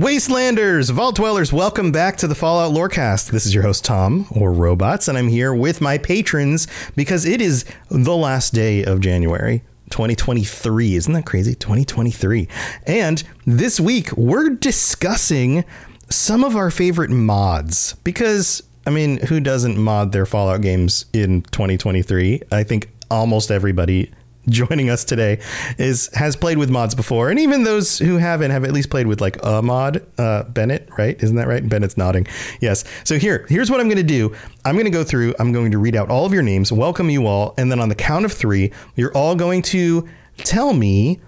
Wastelanders, Vault Dwellers, welcome back to the Fallout Lorecast. This is your host, Tom, or Robots, and I'm here with my patrons because it is the last day of January. 2023. Isn't that crazy? 2023. And this week, we're discussing some of our favorite mods because, I mean, who doesn't mod their Fallout games in 2023? I think almost everybody joining us today is has played with mods before, and even those who haven't have at least played with like a mod. Uh, Bennett, right? Isn't that right? Bennett's nodding. Yes. So here, here's what I'm going to do. I'm going to go through. I'm going to read out all of your names, welcome you all, and then on the count of three, you're all going to tell me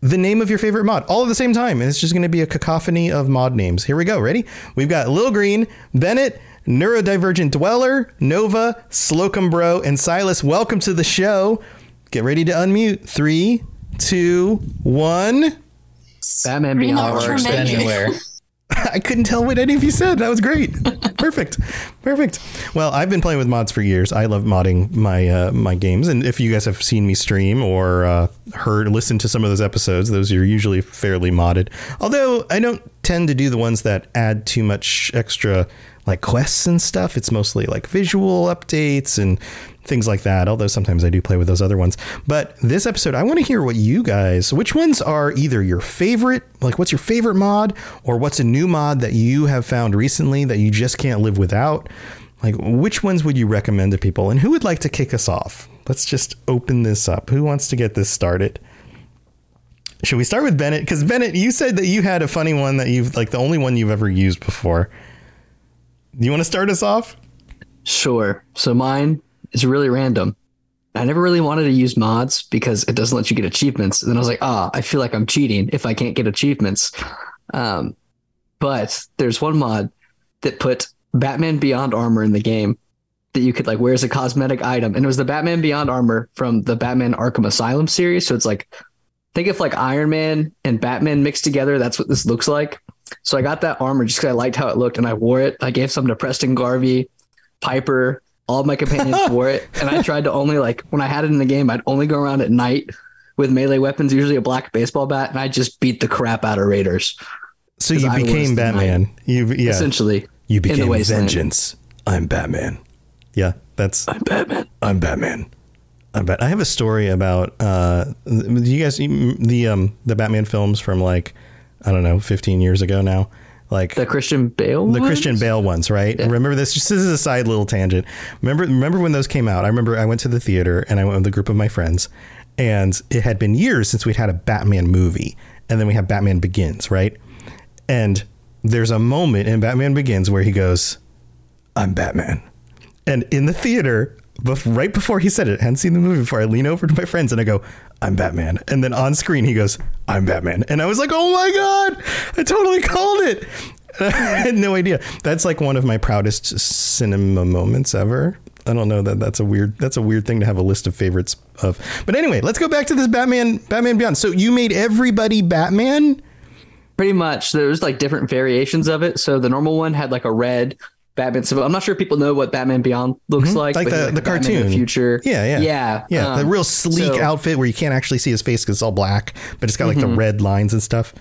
the name of your favorite mod all at the same time. And it's just going to be a cacophony of mod names. Here we go. Ready? We've got Lil Green, Bennett, Neurodivergent Dweller, Nova, Slocum Bro, and Silas. Welcome to the show. Get ready to unmute. Three, two, one. Batman Beyond works anywhere. I couldn't tell what any of you said. That was great. Perfect. Perfect. Well, I've been playing with mods for years. I love modding my uh, my games, and if you guys have seen me stream or uh, heard listened to some of those episodes, those are usually fairly modded. Although I don't tend to do the ones that add too much extra like quests and stuff. It's mostly like visual updates and things like that. Although sometimes I do play with those other ones. But this episode, I want to hear what you guys, which ones are either your favorite, like what's your favorite mod, or what's a new mod that you have found recently that you just can't live without. Like, which ones would you recommend to people? And who would like to kick us off? Let's just open this up. Who wants to get this started? Should we start with Bennett? Because Bennett, you said that you had a funny one that you've like the only one you've ever used before. Do you want to start us off? Sure. So mine is really random. I never really wanted to use mods because it doesn't let you get achievements. And then I was like, ah, I feel like I'm cheating if I can't get achievements. Um, but there's one mod that put Batman Beyond armor in the game that you could like wear as a cosmetic item. And it was the Batman Beyond armor from the Batman Arkham Asylum series. So it's like, think if like Iron Man and Batman mixed together, that's what this looks like. So I got that armor just because I liked how it looked and I wore it. I gave some to Preston Garvey, Piper, all my companions wore it. And I tried to only like when I had it in the game, I'd only go around at night with melee weapons, usually a black baseball bat, and I just beat the crap out of Raiders. So you became Batman. You yeah. Essentially. You became vengeance. I'm Batman. Yeah, that's I'm Batman. I'm Batman. I'm Bat- I have a story about uh you guys the um the Batman films from like I don't know, 15 years ago now. Like the Christian Bale, the ones? Christian Bale ones, right? Yeah. Remember this? Just this is a side little tangent. Remember, remember when those came out? I remember I went to the theater and I went with a group of my friends, and it had been years since we'd had a Batman movie, and then we have Batman Begins, right? And there's a moment in Batman Begins where he goes, "I'm Batman," and in the theater, right before he said it, I hadn't seen the movie before. I lean over to my friends and I go, I'm Batman. And then on screen, he goes, I'm Batman. And I was like, oh my God, I totally called it. I had no idea. That's like one of my proudest cinema moments ever. I don't know that that's a weird that's a weird thing to have a list of favorites of. But anyway, let's go back to this Batman Batman Beyond. So you made everybody Batman? Pretty much. There's like different variations of it. So the normal one had like a red Batman symbol. I'm not sure if people know what Batman Beyond looks mm-hmm. like. Like the, like the cartoon. The future. Yeah, yeah. Yeah. Yeah. Um, the real sleek so, outfit where you can't actually see his face because it's all black, but it's got like mm-hmm. the red lines and stuff.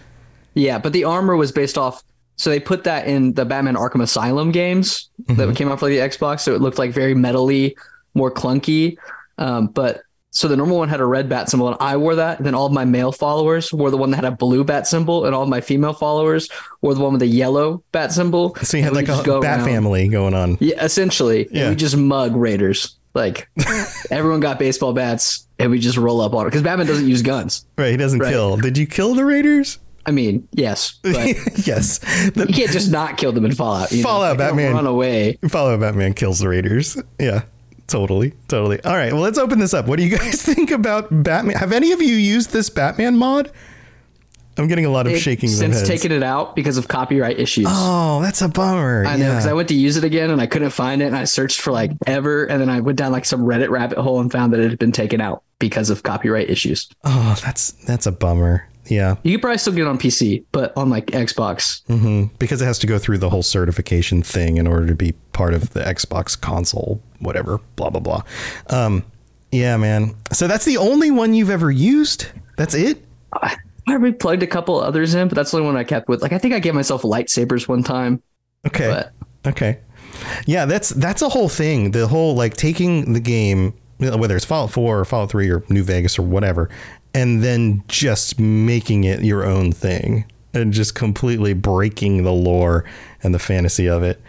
Yeah, but the armor was based off. So they put that in the Batman Arkham Asylum games mm-hmm. that came out for the Xbox. So it looked like very metally, more clunky. Um, but so the normal one had a red bat symbol, and I wore that. And then all of my male followers wore the one that had a blue bat symbol, and all of my female followers wore the one with the yellow bat symbol. So you had like a bat around. family going on. Yeah, essentially. Yeah. we just mug Raiders. Like everyone got baseball bats, and we just roll up on it because Batman doesn't use guns. Right, he doesn't right? kill. Did you kill the Raiders? I mean, yes, yes. The, you can't just not kill them in Fallout. You Fallout know? Batman run away. Fallout Batman kills the Raiders. Yeah. Totally, totally. All right, well, let's open this up. What do you guys think about Batman? Have any of you used this Batman mod? I'm getting a lot of it- shaking of since heads. taking it out because of copyright issues. oh, that's a bummer. I know because I went to use it again and I couldn't find it, and I searched for like ever, and then I went down like some Reddit rabbit hole and found that it had been taken out because of copyright issues. oh, that's that's a bummer. Yeah, You could probably still get it on PC, but on like Xbox, hmm because it has to go through the whole certification thing in order to be part of the Xbox console, whatever. Blah blah blah. Um, yeah, man. So that's the only one you've ever used. That's it. I probably plugged a couple others in, but that's the only one I kept with. Like I think I gave myself lightsabers one time, Okay. but Okay. Yeah, that's that's a whole thing. The whole like taking the game, whether it's Fallout 4 or Fallout 3 or New Vegas or whatever, and then just making it your own thing and just completely breaking the lore and the fantasy of it.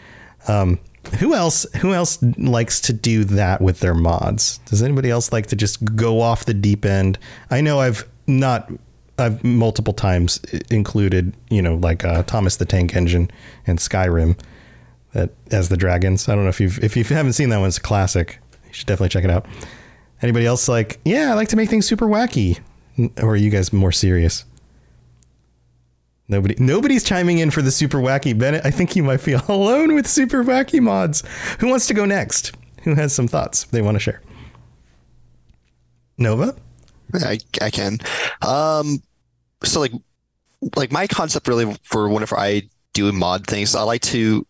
Um, who else who else likes to do that with their mods? Does anybody else like to just go off the deep end? I know I've not I've multiple times included, you know, like uh, Thomas the Tank Engine and Skyrim that as the dragons. I don't know if you've if you haven't seen that one, it's a classic. You should definitely check it out. Anybody else like? Yeah, I like to make things super wacky, or are you guys more serious? Nobody, nobody's chiming in for the super wacky. Bennett, I think you might be alone with super wacky mods. Who wants to go next? Who has some thoughts they want to share? Nova. I, I can. Um, so like, like my concept really for whenever I do mod things, I like to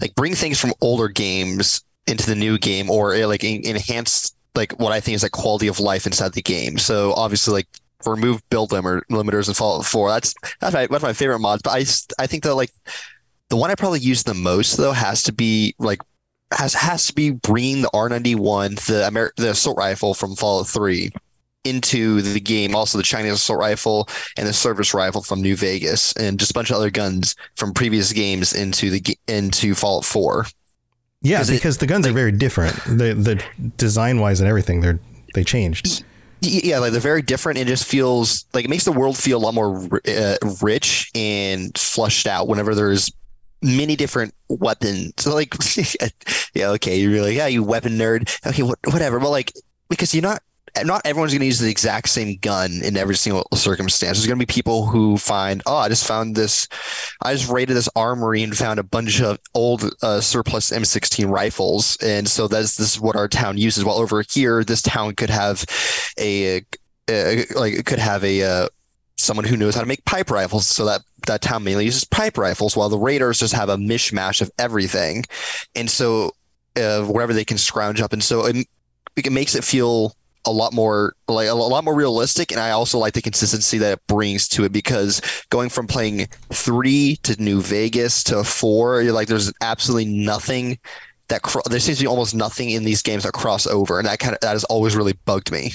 like bring things from older games into the new game or eh, like enhance like what I think is like quality of life inside the game. So obviously like remove build limiter, limiters in Fallout 4. That's that's my, that's my favorite mods. But I I think that like the one I probably use the most though has to be like has has to be bringing the R91 the Amer- the assault rifle from Fallout 3 into the game. Also, the Chinese assault rifle and the service rifle from New Vegas, and just a bunch of other guns from previous games into the into Fallout Four. Yeah, 'Cause it- because the guns are very different. The the design wise and everything, they're they changed. Yeah, like they're very different. It just feels like it makes the world feel a lot more uh, rich and flushed out whenever there's many different weapons. So like, yeah, okay, you're like, yeah, you weapon nerd. Okay, what, whatever. But like, because you're not. Not everyone's going to use the exact same gun in every single circumstance. There's going to be people who find, oh, I just found this, I just raided this armory and found a bunch of old uh, surplus M16 rifles, and so that's this is what our town uses. While over here, this town could have a, uh like it could have a uh, someone who knows how to make pipe rifles, so that that town mainly uses pipe rifles, while the raiders just have a mishmash of everything, and so uh, wherever they can scrounge up, and so it, it makes it feel a lot more like a lot more realistic and i also like the consistency that it brings to it because going from playing three to new vegas to four you're like there's absolutely nothing that cro- there seems to be almost nothing in these games that cross over and that kind of that has always really bugged me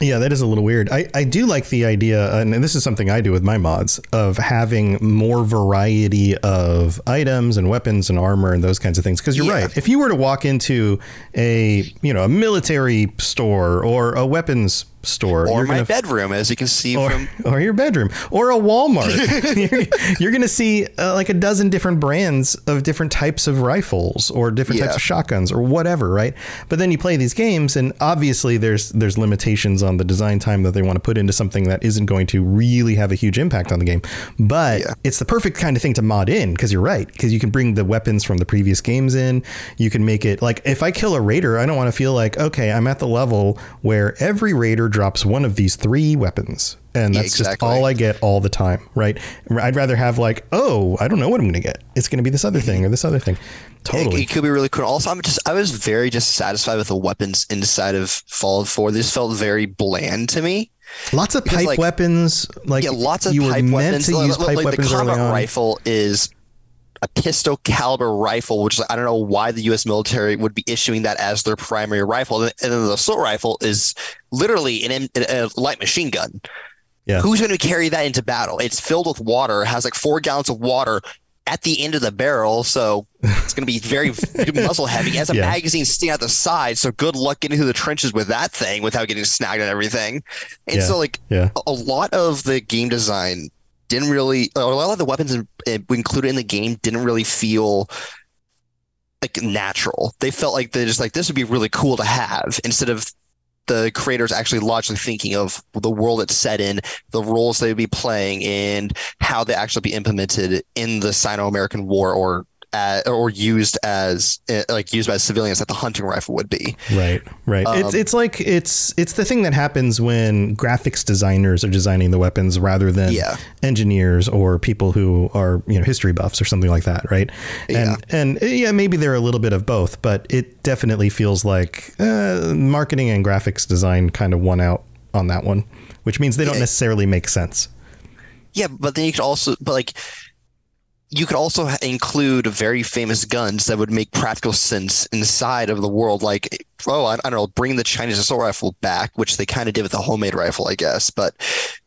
Yeah, that is a little weird. I, I do like the idea, and this is something I do with my mods, of having more variety of items and weapons and armor and those kinds of things. Because you're Yeah. right. If you were to walk into a you know a military store or a weapons store, or my gonna bedroom as you can see or, from or your bedroom or a Walmart. you're, you're going to see uh, like a dozen different brands of different types of rifles or different types of shotguns or whatever, right? But then you play these games and obviously there's there's limitations on the design time that they want to put into something that isn't going to really have a huge impact on the game. But Yeah. it's the perfect kind of thing to mod in because you're right because you can bring the weapons from the previous games in. You can make it like if I kill a raider, I don't want to feel like okay, I'm at the level where every raider drops one of these three weapons. And Yeah, that's just all I get all the time, right? I'd rather have like, oh, I don't know what I'm going to get. It's going to be this other thing or this other thing. It, Totally. it could be really cool. Also, I'm just I was very dissatisfied with the weapons inside of Fallout 4. This felt very bland to me. Lots of because, pipe like- weapons. Like Yeah, lots of you pipe were meant weapons. to use like pipe the weapons early combat rifle is a pistol caliber rifle, which I don't know why the U.S. military would be issuing that as their primary rifle. And then the assault rifle is literally an, a light machine gun. Yeah. Who's going to carry that into battle? It's filled with water, has like four gallons of water at the end of the barrel, so it's going to be very muzzle heavy. It has a Yeah. magazine sticking out the side, so good luck getting through the trenches with that thing without getting snagged and everything. And Yeah. so, like, Yeah. a lot of the game design didn't really a lot of the weapons included in the game didn't really feel like natural they felt like they're just like this would be really cool to have instead of the creators actually logically thinking of the world it's set in, the roles they would be playing, and how they actually be implemented in the Sino-American War or uh, or used as uh, like used by civilians that the hunting rifle would be. Right, right. Um, it's it's like it's it's the thing that happens when graphics designers are designing the weapons rather than yeah. engineers or people who are you know history buffs or something like that, right? And yeah. and yeah, maybe they're a little bit of both, but it definitely feels like uh, marketing and graphics design kind of won out on that one, which means they don't yeah. necessarily make sense. Yeah, but then you could also, but like you could also include very famous guns that would make practical sense inside of the world. Like, oh, I, I don't know, bring the Chinese assault rifle back, which they kind of did with the homemade rifle, I guess. But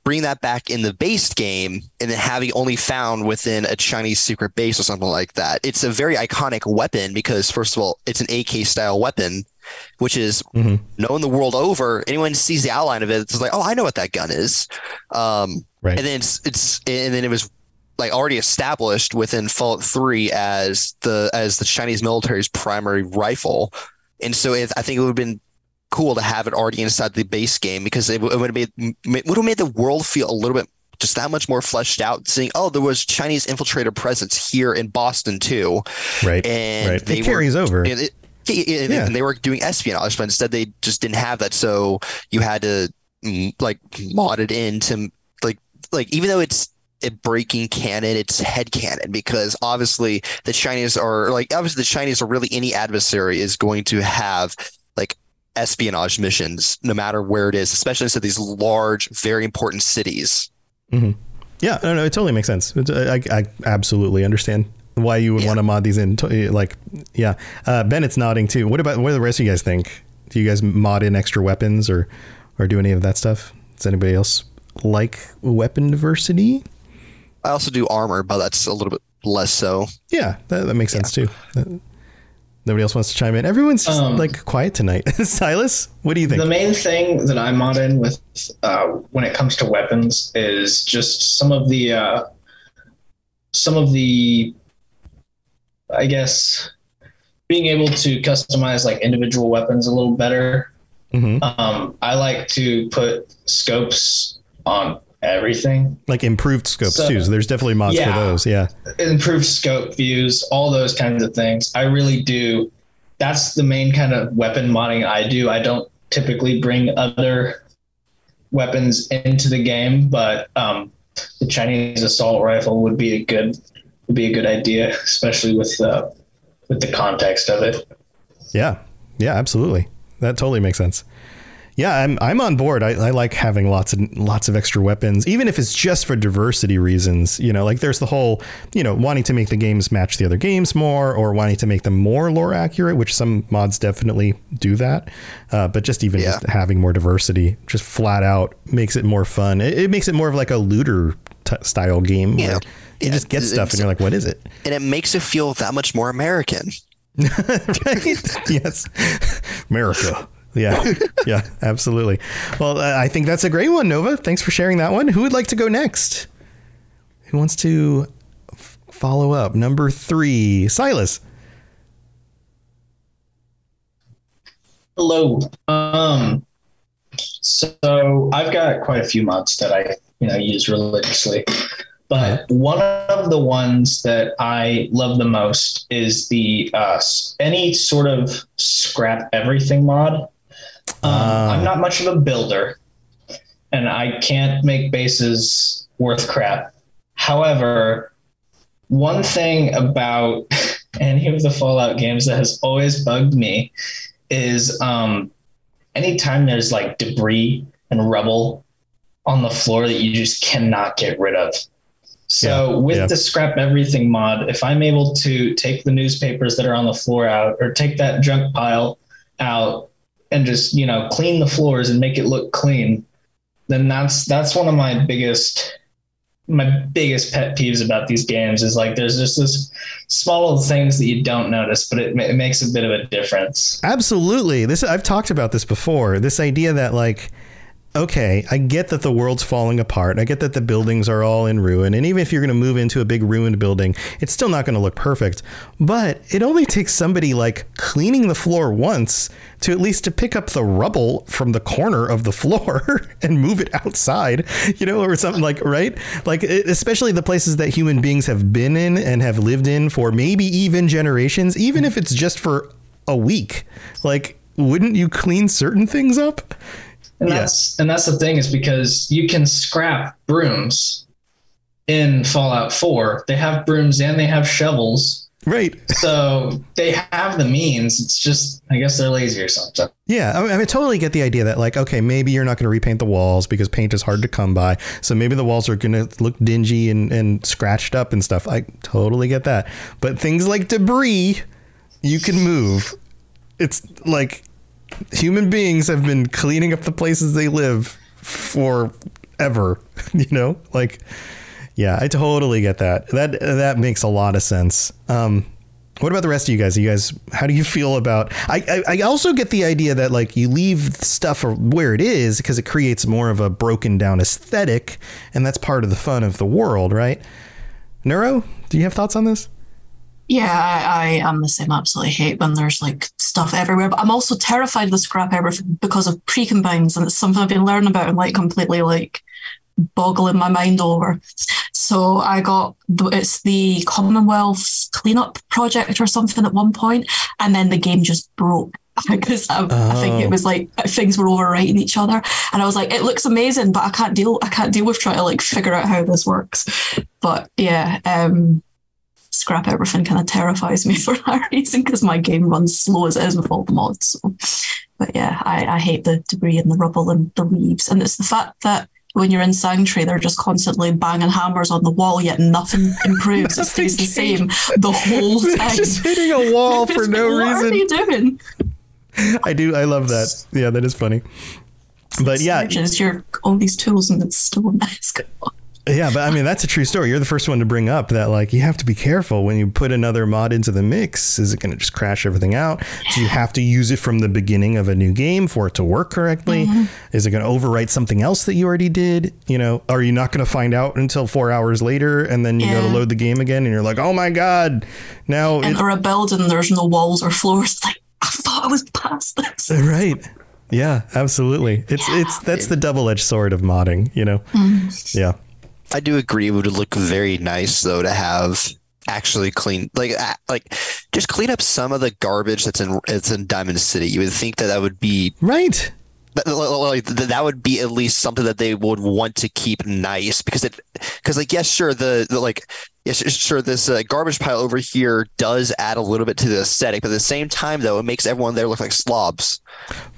bring that back in the base game and then having only found within a Chinese secret base or something like that. It's a very iconic weapon because, first of all, it's an AK style weapon, which is mm-hmm. known the world over. Anyone sees the outline of it, it's like, oh, I know what that gun is. Um, right. And then it's, it's, and then it was like already established within Fallout 3 as the as the Chinese military's primary rifle. And so it, I think it would have been cool to have it already inside the base game because it, it would have made would have made the world feel a little bit just that much more fleshed out. Seeing oh, there was Chinese infiltrator presence here in Boston too, right? And right. it carries were, over. It, yeah. and they were doing espionage, but instead they just didn't have that. So you had to mm, like mod it into like like even though it's it breaking canon, it's head canon because obviously the Chinese are like obviously the Chinese are really any adversary is going to have like espionage missions no matter where it is, especially into these large, very important cities. Mm-hmm. Yeah, no, no, it totally makes sense. I, I absolutely understand why you would yeah. want to mod these in. Like, yeah, uh, Bennett's nodding too. What about what do the rest of you guys think? Do you guys mod in extra weapons or or do any of that stuff? Does anybody else like weapon diversity? I also do armor, but that's a little bit less so. Yeah, that, that makes sense too. nobody else wants to chime in. Everyone's just um, like quiet tonight. Silas, what do you think? The main thing that I mod in with uh, when it comes to weapons is just some of the uh, some of the I guess being able to customize like individual weapons a little better. Mm-hmm. Um, I like to put scopes on everything. Like improved scopes so, too. So there's definitely mods yeah, for those. Yeah. Improved scope views, all those kinds of things. I really do. That's the main kind of weapon modding I do. I don't typically bring other weapons into the game, but um, the Chinese assault rifle would be a good would be a good idea, especially with the with the context of it. Yeah. Yeah, absolutely. That totally makes sense. Yeah, I'm I'm on board. I, I, like having lots of lots of extra weapons, even if it's just for diversity reasons. You know, like there's the whole, you know, wanting to make the games match the other games more, or wanting to make them more lore accurate, which some mods definitely do that. Uh, but just even yeah. just having more diversity, just flat out makes it more fun. It, it makes it more of like a looter t- style game. Yeah, you yeah. just get stuff, it's, and you're like, what is it? And it makes it feel that much more American. right? yes, America. Yeah, yeah, absolutely. Well, I think that's a great one, Nova. Thanks for sharing that one. Who would like to go next? Who wants to f- follow up? Number three, Silas. Hello. Um, so I've got quite a few mods that I you know use religiously, but one of the ones that I love the most is the uh, any sort of scrap everything mod. Um, uh. I'm not much of a builder, and I can't make bases worth crap. However, one thing about any of the Fallout games that has always bugged me is um, anytime there's like debris and rubble on the floor that you just cannot get rid of. So yeah, with yeah. the scrap everything mod, if I'm able to take the newspapers that are on the floor out or take that junk pile out and just you know clean the floors and make it look clean then that's that's one of my biggest my biggest pet peeves about these games is like there's just this small little things that you don't notice, but it, it makes a bit of a difference. Absolutely. This I've talked about this before. This idea that like okay, I get that the world's falling apart. I get that the buildings are all in ruin. And even if you're going to move into a big ruined building, it's still not going to look perfect. But it only takes somebody like cleaning the floor once to at least to pick up the rubble from the corner of the floor and move it outside, you know, or something like, right? Like, especially the places that human beings have been in and have lived in for maybe even generations, even if it's just for a week. Like, wouldn't you clean certain things up? And that's and that's the thing is because you can scrap brooms in Fallout 4. They have brooms and they have shovels. Right. so they have the means. It's just, I guess they're lazy or something. Yeah. I, mean, I totally get the idea that, like, okay, maybe you're not going to repaint the walls because paint is hard to come by. So maybe the walls are going to look dingy and, and scratched up and stuff. I totally get that. But things like debris, you can move. It's like human beings have been cleaning up the places they live for forever. You know, like, yeah, I totally get that. That that makes a lot of sense. Um, what about the rest of you guys? You guys, how do you feel about? I, I, I also get the idea that like you leave stuff where it is because it creates more of a broken down aesthetic, and that's part of the fun of the world, right? Neuro, do you have thoughts on this? Yeah, I, I am the same. Absolutely hate when there's like stuff everywhere. But I'm also terrified of the scrap everything because of pre-combines, and it's something I've been learning about and like completely like boggling my mind over. So I got it's the Commonwealth cleanup project or something at one point, and then the game just broke because I, oh. I, think it oh. was like things were overwriting each other, and I was like, it looks amazing, but I can't deal. I can't deal with trying to like figure out how this works. But yeah, um, scrap everything kind of terrifies me for that reason because my game runs slow as it is with all the mods. So. But yeah, I, I hate the debris and the rubble and the leaves. And it's the fact that when you're in Sanctuary, they're just constantly banging hammers on the wall, yet nothing improves. it stays the same the whole time. just hitting a wall for no what reason. What are you doing? I do. I love that. Yeah, that is funny. But yeah, you're all these tools and it's still a mess. Yeah, but I mean that's a true story. You're the first one to bring up that like you have to be careful when you put another mod into the mix. Is it going to just crash everything out? Do you have to use it from the beginning of a new game for it to work correctly? Mm-hmm. Is it going to overwrite something else that you already did? You know, are you not going to find out until four hours later, and then you yeah. go to load the game again, and you're like, oh my god, now enter a building, there's no walls or floors. It's like I thought I was past this. Right. Yeah, absolutely. It's yeah. it's that's the double edged sword of modding. You know. Mm. Yeah. I do agree it would look very nice though to have actually clean like like just clean up some of the garbage that's in it's in Diamond City. You would think that that would be right. That, would be at least something that they would want to keep nice because it because like yes sure the, the like yes sure this uh, garbage pile over here does add a little bit to the aesthetic but at the same time though it makes everyone there look like slobs.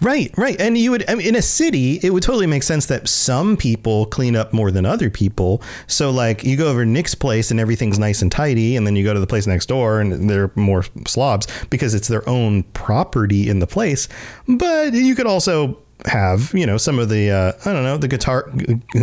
Right right and you would I mean, in a city it would totally make sense that some people clean up more than other people. So like you go over Nick's place and everything's nice and tidy and then you go to the place next door and they're more slobs because it's their own property in the place. But you could also have you know some of the uh, I don't know the guitar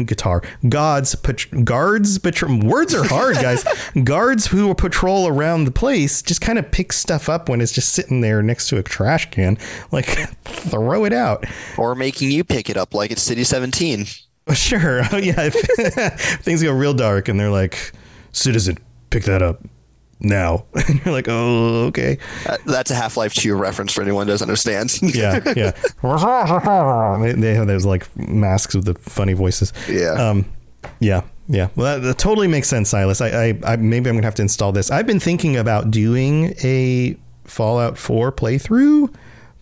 guitar gods pat- guards patro- words are hard guys. Guards who patrol around the place just kind of pick stuff up when it's just sitting there next to a trash can like throw it out. Or making you pick it up like it's City 17 sure oh yeah things go real dark and they're like citizen pick that up now. And you're like, oh, okay. Uh, that's a Half Life 2 reference for anyone who doesn't understand. yeah, yeah. they, they, have those like masks with the funny voices. Yeah. Um, yeah, yeah. Well, that, that totally makes sense, Silas. I, I, I maybe I'm gonna have to install this. I've been thinking about doing a Fallout 4 playthrough,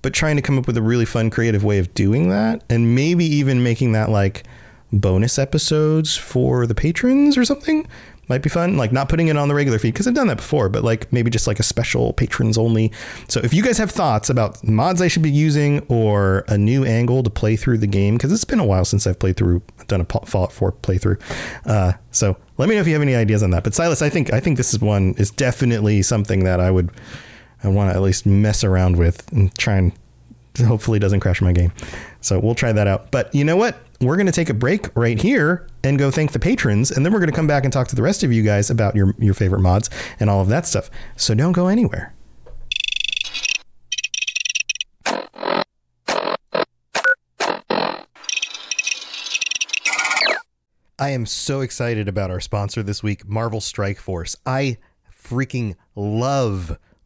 but trying to come up with a really fun, creative way of doing that, and maybe even making that like bonus episodes for the patrons or something might be fun. Like not putting it on the regular feed because I've done that before, but like maybe just like a special patrons only. So if you guys have thoughts about mods I should be using or a new angle to play through the game, because it's been a while since I've played through, done a Fallout 4 playthrough. Uh, so let me know if you have any ideas on that. But Silas, I think I think this is one is definitely something that I would I want to at least mess around with and try and hopefully doesn't crash my game. So we'll try that out. But you know what? We're going to take a break right here and go thank the patrons, and then we're going to come back and talk to the rest of you guys about your your favorite mods and all of that stuff. So don't go anywhere. I am so excited about our sponsor this week, Marvel Strike Force. I freaking love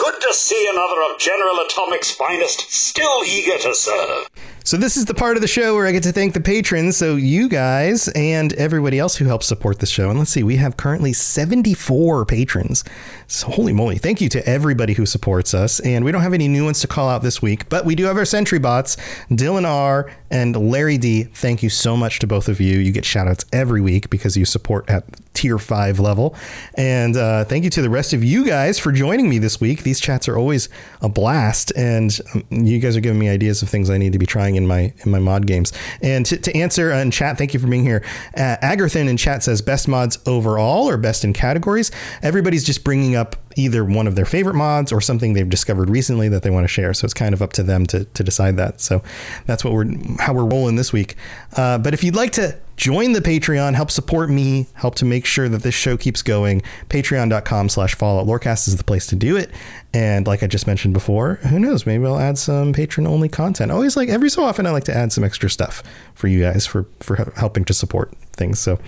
Good to see another of General Atomic's finest, still eager to serve. So this is the part of the show where I get to thank the patrons. So you guys and everybody else who helps support the show. And let's see, we have currently 74 patrons. So holy moly. Thank you to everybody who supports us. And we don't have any new ones to call out this week, but we do have our Sentry bots, Dylan R and Larry D. Thank you so much to both of you. You get shout outs every week because you support at tier five level. And uh, thank you to the rest of you guys for joining me this week. These chats are always a blast. And um, you guys are giving me ideas of things I need to be trying in my in my mod games. And to, to answer in chat, thank you for being here. Uh, in chat says best mods overall or best in categories. Everybody's just bringing up either one of their favorite mods or something they've discovered recently that they want to share. So it's kind of up to them to, to decide that. So that's what we're how we're rolling this week. Uh, but if you'd like to join the Patreon, help support me, help to make sure that this show keeps going, patreon.com slash fallout lorecast is the place to do it. And like I just mentioned before, who knows, maybe I'll add some patron only content. Always like every so often I like to add some extra stuff for you guys for, for helping to support things. So,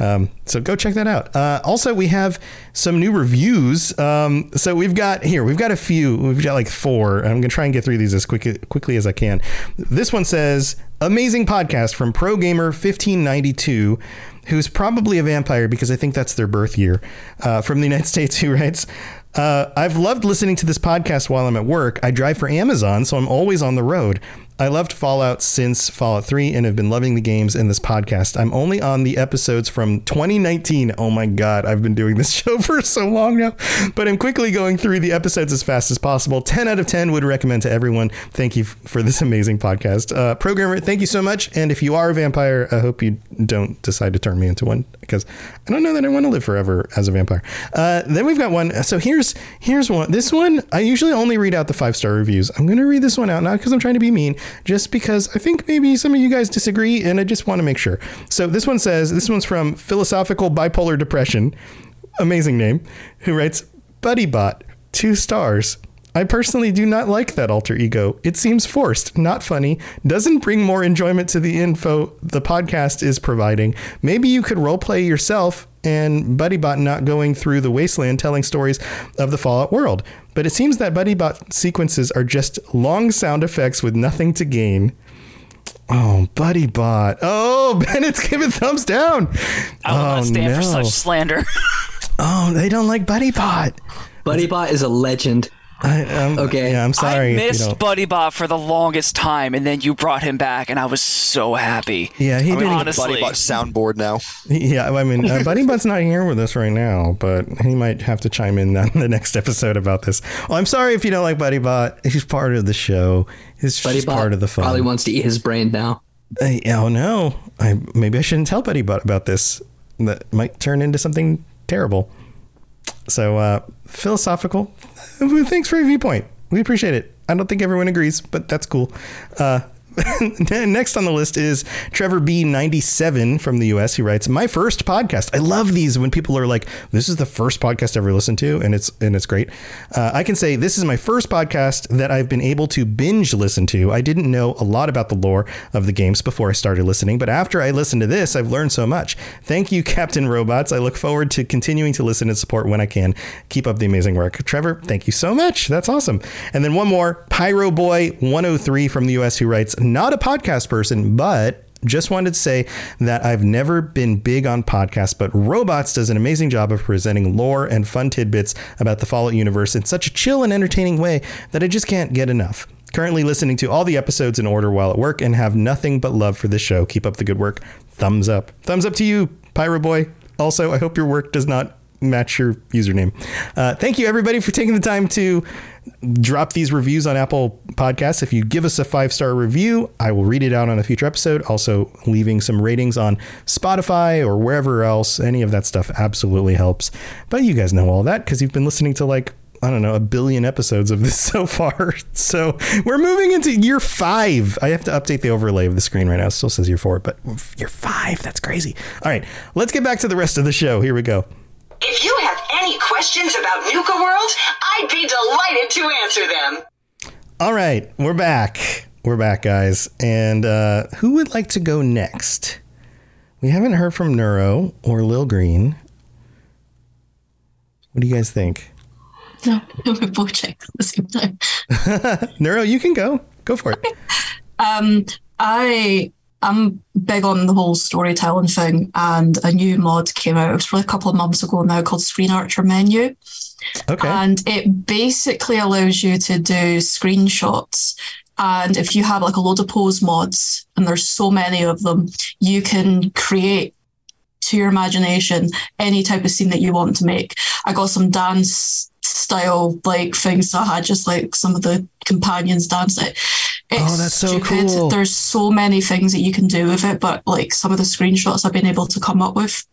um, so go check that out. Uh, also, we have some new reviews. Um, so we've got here, we've got a few, we've got like four. I'm to try and get through these as quick, quickly as I can. This one says, amazing podcast from Pro Gamer 1592 who's probably a vampire because I think that's their birth year, uh, from the United States, who writes, uh, I've loved listening to this podcast while I'm at work. I drive for Amazon, so I'm always on the road. I loved Fallout since Fallout 3 and have been loving the games in this podcast. I'm only on the episodes from 2019. Oh my God, I've been doing this show for so long now, but I'm quickly going through the episodes as fast as possible. 10 out of 10 would recommend to everyone. Thank you for this amazing podcast. Uh, Pro Gamer, thank you so much. And if you are a vampire, I hope you don't decide to turn me into one because I don't know that I want to live forever as a vampire. Uh, then we've got one. So here's here's one. This one I usually only read out the five star reviews. I'm going to read this one out not because I'm trying to be mean, just because I think maybe some of you guys disagree, and I just want to make sure. So this one says this one's from Philosophical Bipolar Depression, amazing name, who writes Buddy Bot, two stars. I personally do not like that alter ego. It seems forced, not funny, doesn't bring more enjoyment to the info the podcast is providing. Maybe you could roleplay yourself and BuddyBot not going through the wasteland telling stories of the Fallout world. But it seems that BuddyBot sequences are just long sound effects with nothing to gain. Oh, BuddyBot. Oh, Bennett's giving thumbs down. I will oh, not stand no. for such slander. Oh, they don't like BuddyBot. BuddyBot is a legend. I, um, Okay. Yeah, I'm sorry. I missed don't- BuddyBot for the longest time, and then you brought him back, and I was so happy. Yeah, he I mean, didn't- honestly. BuddyBot soundboard now. Yeah, I mean, uh, BuddyBot's not here with us right now, but he might have to chime in on the next episode about this. Well, I'm sorry if you don't like BuddyBot. He's part of the show. He's just BuddyBot part of the fun. probably wants to eat his brain now. Uh, oh no, I maybe I shouldn't tell BuddyBot about this. That might turn into something terrible. So uh, philosophical. Thanks for your viewpoint. We appreciate it. I don't think everyone agrees, but that's cool. Uh, Next on the list is Trevor B97 from the US. He writes, "My first podcast. I love these when people are like, this is the first podcast I ever listened to and it's and it's great. Uh, I can say this is my first podcast that I've been able to binge listen to. I didn't know a lot about the lore of the games before I started listening, but after I listened to this, I've learned so much. Thank you, Captain Robots. I look forward to continuing to listen and support when I can. Keep up the amazing work. Trevor, thank you so much. That's awesome. And then one more, Pyro Boy 103 from the US who writes, not a podcast person, but Just wanted to say that I've never been big on podcasts, but Robots does an amazing job of presenting lore and fun tidbits about the Fallout universe in such a chill and entertaining way that I just can't get enough. Currently listening to all the episodes in order while at work and have nothing but love for this show. Keep up the good work. Thumbs up. Thumbs up to you, Pyro Boy. Also, I hope your work does not match your username. Uh, thank you, everybody, for taking the time to drop these reviews on Apple Podcasts. If you give us a five star review, I will read it out on a future episode. Also, leaving some ratings on Spotify or wherever else, any of that stuff absolutely helps. But you guys know all that because you've been listening to like I don't know, a billion episodes of this so far. So we're moving into year five. I have to update the overlay of the screen right now. It still says year four, but year five. That's crazy. All right, let's get back to the rest of the show. Here we go. If you have any questions about Nuka World, I'd be delighted to answer them. All right, we're back. We're back, guys. And uh, who would like to go next? We haven't heard from Neuro or Lil Green. What do you guys think? No, we're both checked at the same time. Neuro, you can go. Go for it. Um, I I'm big on the whole storytelling thing, and a new mod came out. It was probably a couple of months ago now, called Screen Archer Menu. Okay. And it basically allows you to do screenshots. And if you have like a load of pose mods, and there's so many of them, you can create to your imagination any type of scene that you want to make. I got some dance style like things. So I had just like some of the companions dance it. It's Oh, that's so cool. There's so many things that you can do with it, but like some of the screenshots I've been able to come up with.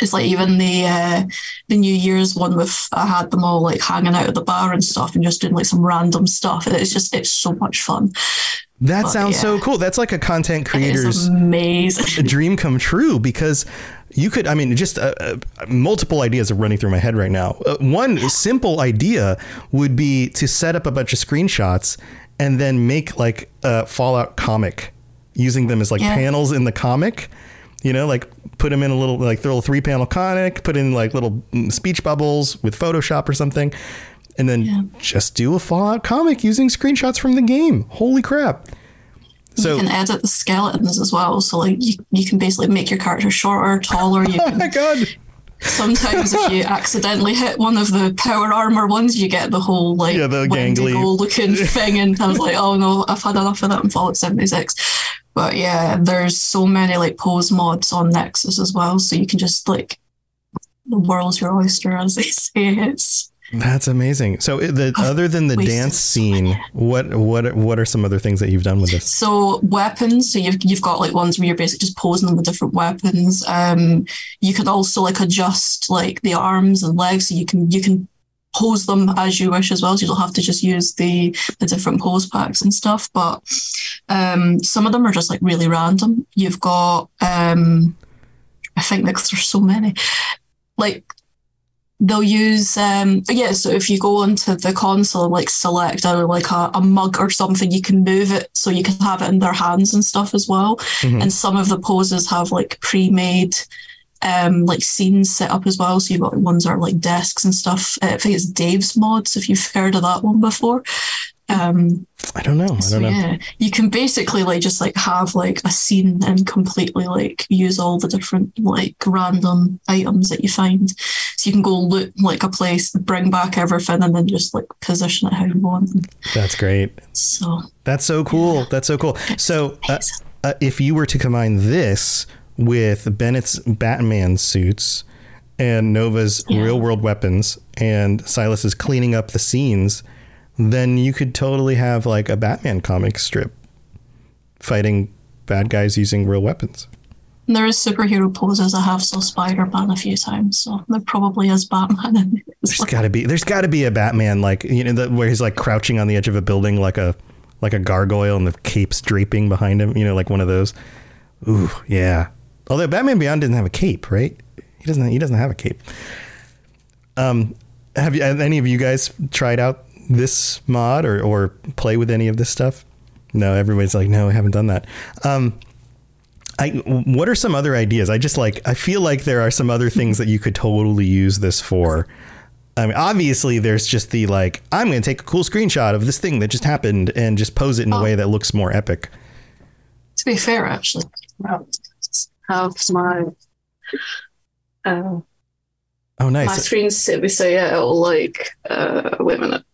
It's like even the uh, the New Year's one with I had them all like hanging out at the bar and stuff and just doing like some random stuff. And it's just it's so much fun. That But, sounds so cool. That's like a content creator's amazing. a dream come true because you could i mean just uh, uh, multiple ideas are running through my head right now uh, one simple idea would be to set up a bunch of screenshots and then make like a fallout comic using them as like Yeah. panels in the comic you know like put them in a little like little three panel comic put in like little mm, speech bubbles with photoshop or something and then Yeah. just do a fallout comic using screenshots from the game holy crap so you can edit the skeletons as well. So like you, you can basically make your character shorter, taller. You oh my can god sometimes if you accidentally hit one of the power armor ones, you get the whole like Yeah, the gangly- looking thing. And I was like, oh no, I've had enough of that in Fallout 76. But yeah, there's so many like pose mods on Nexus as well. So you can just like the world's your oyster, as they say. It's That's amazing. So, the, other than the dance scene, what what what are some other things that you've done with this? So weapons, so you've you've got like ones where you're basically just posing them with different weapons. Um, you can also like adjust like the arms and legs, so you can you can pose them as you wish as well. So you don't have to just use the the different pose packs and stuff. But um, some of them are just like really random. You've got um, I think because there's so many, like they'll use um yeah so if you go onto the console and like select either like a, a mug or something you can move it so you can have it in their hands and stuff as well. Mhm. and some of the poses have like pre-made um like scenes set up as well. So you've got ones that are like desks and stuff. Uh, i think it's dave's mods if you've heard of that one before um I don't know. I so don't know. yeah you can basically like just like have like a scene and completely like use all the different like random items that you find so you can go loot like a place bring back everything and then just like position it how you want That's great. so That's so cool. That's so cool. So, uh, uh, if you were to combine this with Bennett's Batman suits and Nova's Yeah. real world weapons and Silas's cleaning up the scenes, then you could totally have like a Batman comic strip fighting bad guys using real weapons. There is superhero poses i have saw spider-man a few times so there probably is batman in it as There's well. got to be there's got to be a Batman like you know the, where he's like crouching on the edge of a building like a like a gargoyle and the cape's draping behind him, you know, like one of those. Ooh, yeah. Although Batman Beyond didn't have a cape, right? He doesn't he doesn't have a cape. Um have you have any of you guys tried out this mod or or play with any of this stuff? No, everybody's like, no, I haven't done that. Um, I what are some other ideas? I just like I feel like there are some other things that you could totally use this for. I mean, obviously, there's just the like I'm going to take a cool screenshot of this thing that just happened and just pose it in a way that looks more epic. To be fair, actually, have my uh, Oh, my nice. screen set me so yeah, it'll like uh, wait a minute.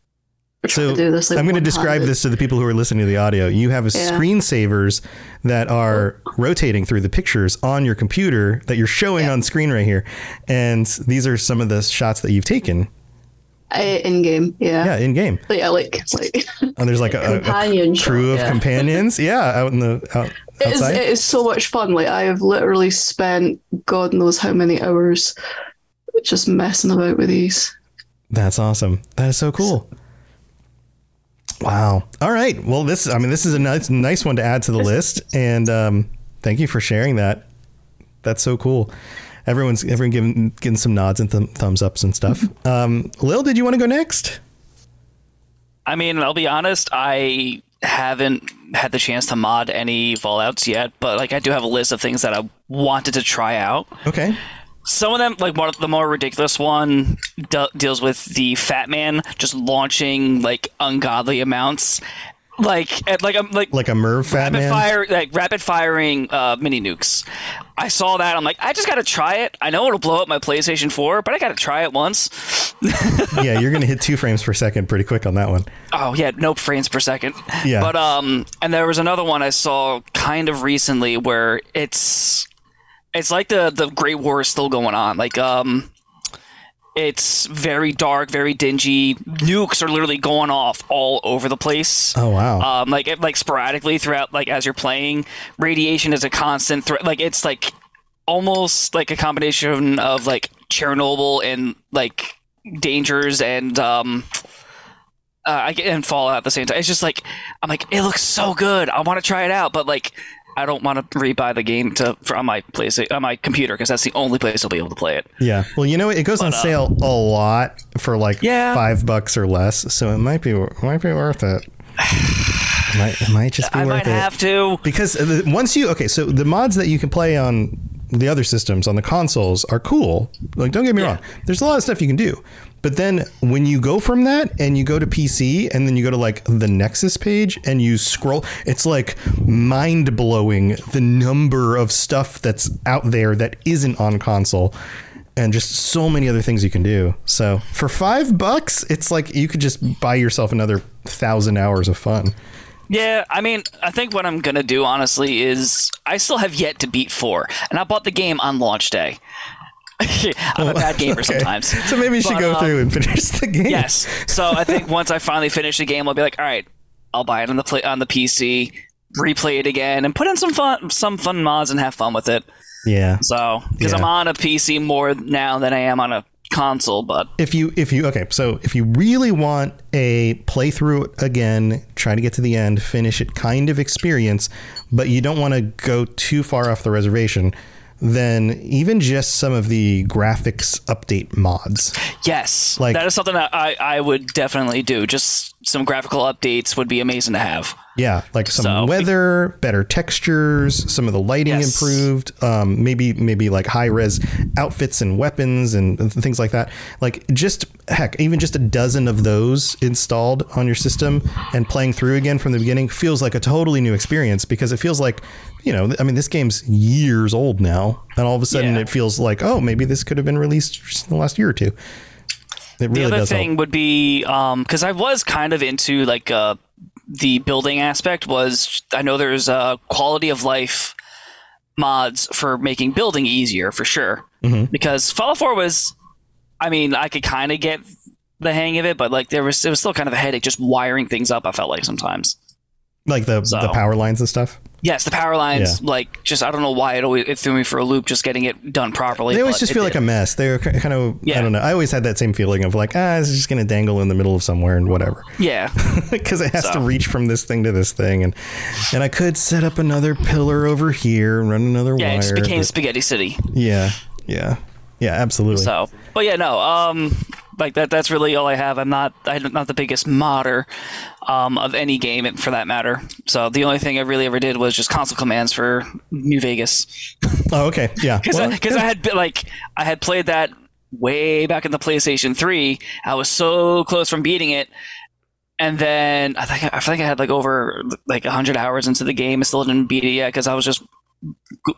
So this, like, I'm going to describe this to the people who are listening to the audio. You have a Yeah. screensavers that are rotating through the pictures on your computer that you're showing Yeah. on screen right here, and these are some of the shots that you've taken. In game. Yeah. Yeah, in game. Yeah, like like And there's like a, a- a crew of yeah. companions. Yeah, out in the out, it is, outside. it is so much fun. Like I have literally spent God knows how many hours just messing about with these. That's awesome. That is so cool. Wow. All right. Well, this I mean this is a nice nice one to add to the list and um thank you for sharing that. That's so cool. Everyone's everyone giving getting some nods and th- thumbs ups and stuff. Um Lil, did you want to go next? I mean, I'll be honest, I haven't had the chance to mod any Fallouts yet, but like I do have a list of things that I wanted to try out. Okay. Some of them, like one of the more ridiculous one, de- deals with the Fat Man just launching like ungodly amounts, like at, like I'm like Like a MIRV Fat rapid Man. fire like rapid firing uh, mini nukes. I saw that. I'm like, I just gotta try it. I know it'll blow up my PlayStation 4, but I gotta try it once. yeah, you're going to hit 2 frames per second pretty quick on that one. Oh yeah, no frames per second. Yeah. But um, and there was another one I saw kind of recently where it's it's like the the Great War is still going on. Like um, it's very dark, very dingy. Nukes are literally going off all over the place. Oh wow. Um, like it- like sporadically throughout, like as you're playing, radiation is a constant threat. Like it's like almost like a combination of like Chernobyl and like dangers and um, uh, I get and Fallout at the same time. It's just like I'm like it looks so good. I want to try it out, but like I don't want to rebuy the game to for, on my place on my computer because that's the only place I'll be able to play it. yeah. Well, you know? It goes on But, uh, sale a lot for like Yeah. 5 bucks or less, so it might be it might be worth it. It might, it might just be I worth might it. have to. because uh, once you okay so the mods that you can play on the other systems on the consoles are cool like don't get me Yeah. wrong there's a lot of stuff you can do but then when you go from that and you go to pc and then you go to like the nexus page and you scroll it's like mind-blowing the number of stuff that's out there that isn't on console and just so many other things you can do so for five bucks it's like you could just buy yourself another thousand hours of fun Yeah, I mean, I think what I'm gonna do honestly is I still have yet to beat four, and I bought the game on launch day. I'm a bad gamer Okay. sometimes. So maybe you should But, go um, through and finish the game. Yes. So I think once I finally finish the game, I'll be like, all right, I'll buy it on the play on the PC, replay it again, and put in some fun some fun mods and have fun with it. Yeah. So because I'm on a PC more now than I am on a console, but If you if you okay, so if you really want a playthrough again, try to get to the end, finish it kind of experience, but you don't want to go too far off the reservation, then even just some of the graphics update mods. yes, Like- that is something that I I would definitely do. Just some graphical updates would be amazing to have. Yeah, like some So- weather, better textures, some of the lighting Yes. improved, um, maybe maybe like high res outfits and weapons and things like that. Like just heck, even just a dozen of those installed on your system and playing through again from the beginning feels like a totally new experience because it feels like you know, I mean, this game's years old now, and all of a sudden Yeah. it feels like, oh, maybe this could have been released just in the last year or two. It really the other thing help. would be because I was kind of into like uh, the building aspect. Was I know there's uh, quality of life mods for making building easier for sure. Mhm. Because Fallout 4 was, I mean, I could kind of get the hang of it, but like there was it was still kind of a headache just wiring things up. I felt like sometimes. Like the So- the power lines and stuff. Yes, the power lines, like just I don't know why it always it threw me for a loop just getting it done properly. They always just feel like a mess. They're kind of, I don't know. I always had that same feeling of like, ah, it's just going to dangle in the middle of somewhere and whatever. yeah. Because it has to reach from this thing to this thing. And and I could set up another pillar over here and run another Yeah, wire. it just became but- Spaghetti City. yeah, yeah, yeah, absolutely. So, but yeah, no, um, like that. That's really all I have. I'm not, I'm not the biggest modder, um, of any game for that matter. So the only thing I really ever did was just console commands for New Vegas oh, okay. Yeah. because Well, because I, had like I had played that way back in the PlayStation 3. I was so close from beating it. and then I think I think I had like over like hundred hours into the game. I still didn't beat it yet because I was just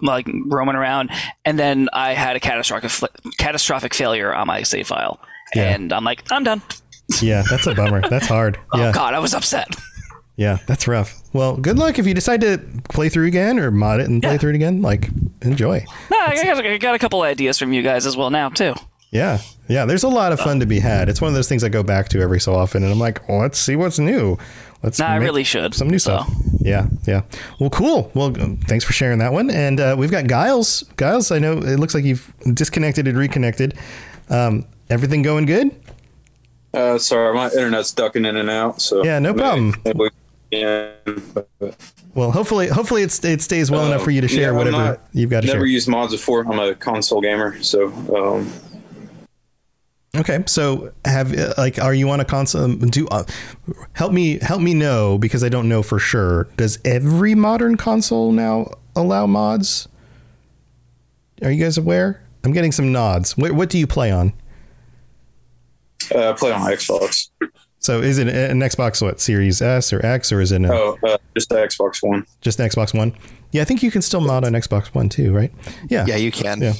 like roaming around, and then I had a catastrophic catastrophic failure on my save file, Yeah. and I'm like, I'm done. Yeah, that's a bummer. That's hard. Yeah. Oh God, I was upset. Yeah, that's rough. Well, good luck if you decide to play through again or mod it and play Yeah. through it again. Like, enjoy. Nah, I got, I got a couple ideas from you guys as well now too. Yeah, yeah. There's a lot of fun to be had. It's one of those things I go back to every so often, and I'm like, well, let's see what's new. Let's. Nah, I really should. some new So. stuff. Yeah, yeah. Well, cool. Well, thanks for sharing that one. And uh, we've got Giles. Giles, I know it looks like you've disconnected and reconnected. Um, everything going good? Uh, sorry, my internet's ducking in and out. So Yeah, no problem. Yeah, Well, hopefully, hopefully it stays well Uh, enough for you to share yeah, whatever not- you've got to never share. used mods before. I'm a console gamer, so um, Okay, so have uh, like, are you on a console? um, Do uh, help me help me know because I don't know for sure. Does every modern console now allow mods? Are you guys aware? I'm getting some nods. What, what do you play on? Uh, I play on Xbox. So is it an Xbox what Series S or X or is it a, Oh, uh, just the Xbox One. just the Xbox One? Yeah, I think you can still mod on Xbox One too, right? Yeah, Yeah, you can. yeah,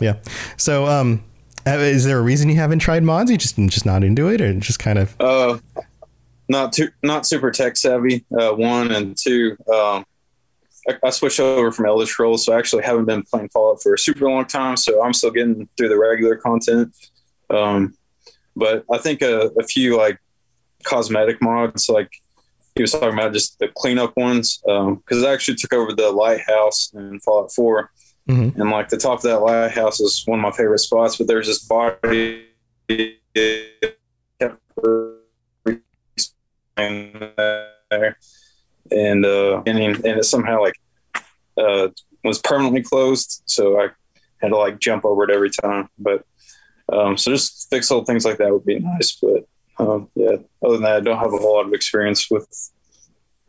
yeah. So, um, uh, is there a reason you haven't tried mods? You just just not into it, or just kind of Uh, not too, not super tech savvy. Uh, one and two. Um, I, I switched over from Elder Scrolls, so I actually haven't been playing Fallout for a super long time. So I'm still getting through the regular content. Um, but I think a, a few like cosmetic mods, like he was talking about, just the cleanup ones, because I actually took over the lighthouse in Fallout Four, Mhm. and like the top of that lighthouse is one of my favorite spots. But there's this body there, and uh, and, and it somehow like uh, was permanently closed, so I had to like jump over it every time. But um, so just fix little things like that would be nice. But um, yeah, other than that, I don't have a whole lot of experience with,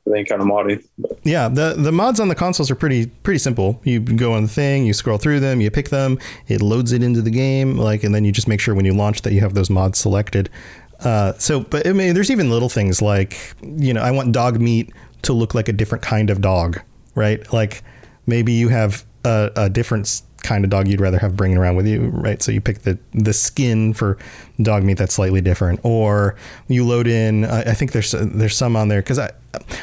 with any kind of modding. But, Yeah, the the mods on the consoles are pretty pretty simple. You go on the thing, you scroll through them, you pick them, it loads it into the game, like, and then you just make sure when you launch that you have those mods selected. Uh, so, but I mean, there's even little things like, you know, I want dog meat to look like a different kind of dog, right? Like, maybe you have a, a different kind of dog you'd rather have bringing around with you, right? So you pick the the skin for dog meat that's slightly different, or you load in. I I think there's there's some on there because I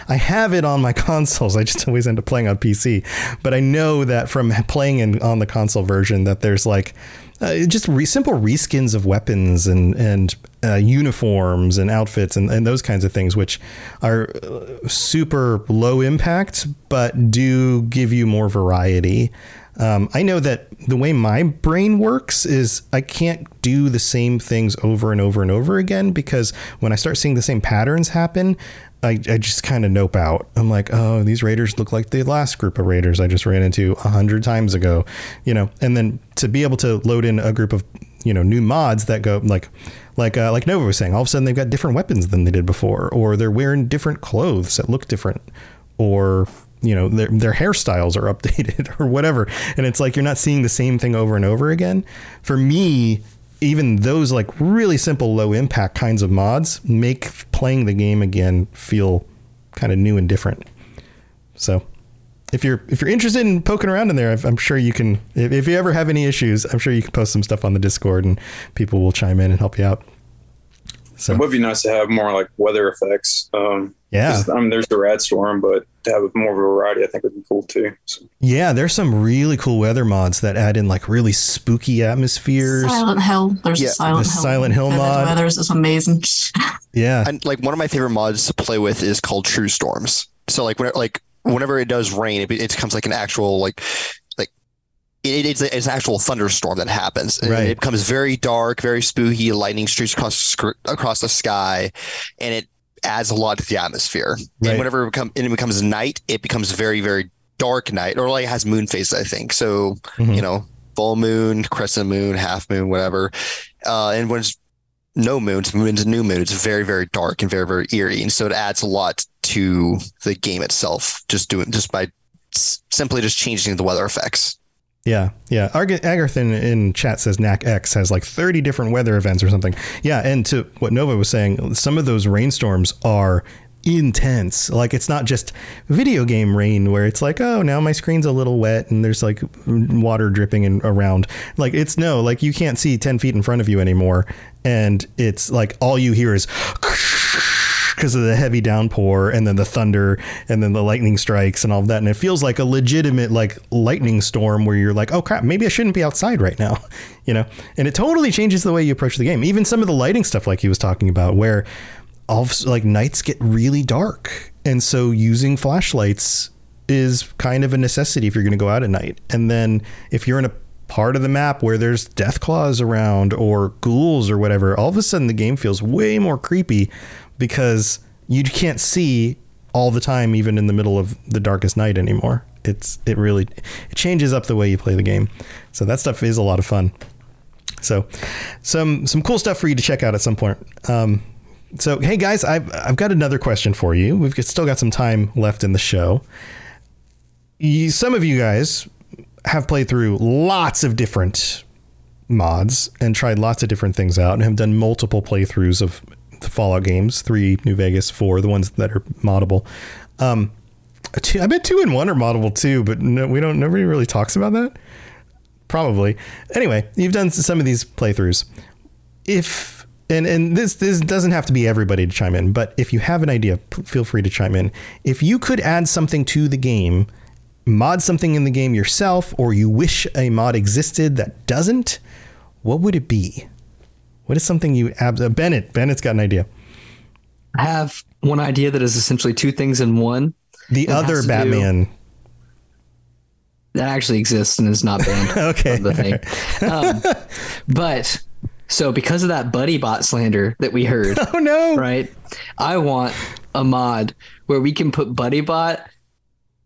I have it on my consoles. I just always end up playing on PC, but I know that from playing in, on the console version that there's like uh, just re- simple reskins of weapons and and uh, uniforms and outfits and, and those kinds of things, which are uh, super low impact, but do give you more variety. Um, I know that the way my brain works is I can't do the same things over and over and over again because when I start seeing the same patterns happen, I, I just kind of nope out. I'm like, oh, these raiders look like the last group of raiders I just ran into a hundred times ago, you know. And then to be able to load in a group of you know new mods that go like like uh, like Nova was saying, all of a sudden they've got different weapons than they did before, or they're wearing different clothes that look different, or you know their their hairstyles are updated or whatever, and it's like you're not seeing the same thing over and over again. For me, even those like really simple low impact kinds of mods make playing the game again feel kind of new and different. So if you're if you're interested in poking around in there, I'm sure you can. If you ever have any issues, I'm sure you can post some stuff on the Discord and people will chime in and help you out. So It would be nice to have more like weather effects. Um, Yeah. 'cause, I mean, there's the rad storm, but to have more of a variety, I think would be cool too. So, yeah, there's some really cool weather mods that add in like really spooky atmospheres. Silent Hill. There's Yeah, a Silent the Hill. Silent Hill Vivid mod. Weathers is amazing. Yeah, And like one of my favorite mods to play with is called True Storms. So like whenever like whenever it does rain, it, it becomes like an actual like like it, it's, a, it's an actual thunderstorm that happens. And Right. It becomes very dark, very spooky. Lightning streaks across across the sky, and it adds a lot to the atmosphere. Right. And whenever it, become, and it becomes night, it becomes very very dark night, or like it has moon phases. I think so. Mhm. You know, full moon, crescent moon, half moon, whatever. Uh, and when it's no moon to moon to new moon, it's very, very dark and very, very eerie. And so it adds a lot to the game itself, just doing just by s- simply just changing the weather effects. Yeah, yeah. Arg- Agarth in, in chat says NAC X has like 30 different weather events or something. Yeah, and to what Nova was saying, some of those rainstorms are intense. Like it's not just video game rain where it's like, oh, now my screen's a little wet and there's like water dripping in, around. Like it's no, like you can't see 10 feet in front of you anymore. And it's like all you hear is because of the heavy downpour and then the thunder and then the lightning strikes and all of that. And it feels like a legitimate like lightning storm where you're like, oh crap, maybe I shouldn't be outside right now, you know? And it totally changes the way you approach the game. Even some of the lighting stuff, like he was talking about, where all of, like nights get really dark. And so using flashlights is kind of a necessity if you're going to go out at night. And then if you're in a part of the map where there's death claws around or ghouls or whatever, all of a sudden the game feels way more creepy because you can't see all the time, even in the middle of the darkest night anymore. It's it really it changes up the way you play the game. So that stuff is a lot of fun. So some some cool stuff for you to check out at some point. Um, so hey guys, I've I've got another question for you. We've still got some time left in the show. You, some of you guys have played through lots of different mods and tried lots of different things out and have done multiple playthroughs of the Fallout games, three New Vegas, four the ones that are moddable. Um, two, I bet two and one are moddable too, but no, we don't. Nobody really talks about that. Probably. Anyway, you've done some of these playthroughs. If and and this this doesn't have to be everybody to chime in, but if you have an idea, p- feel free to chime in. If you could add something to the game, mod something in the game yourself, or you wish a mod existed that doesn't, what would it be? What is something you abs- uh, Bennett? Bennett's got an idea. I have one idea that is essentially two things in one. The other to do- Batman. that actually exists and is not banned. Okay. the thing. Um, but so because of that buddy bot slander that we heard, Oh no! right? I want a mod where we can put buddy bot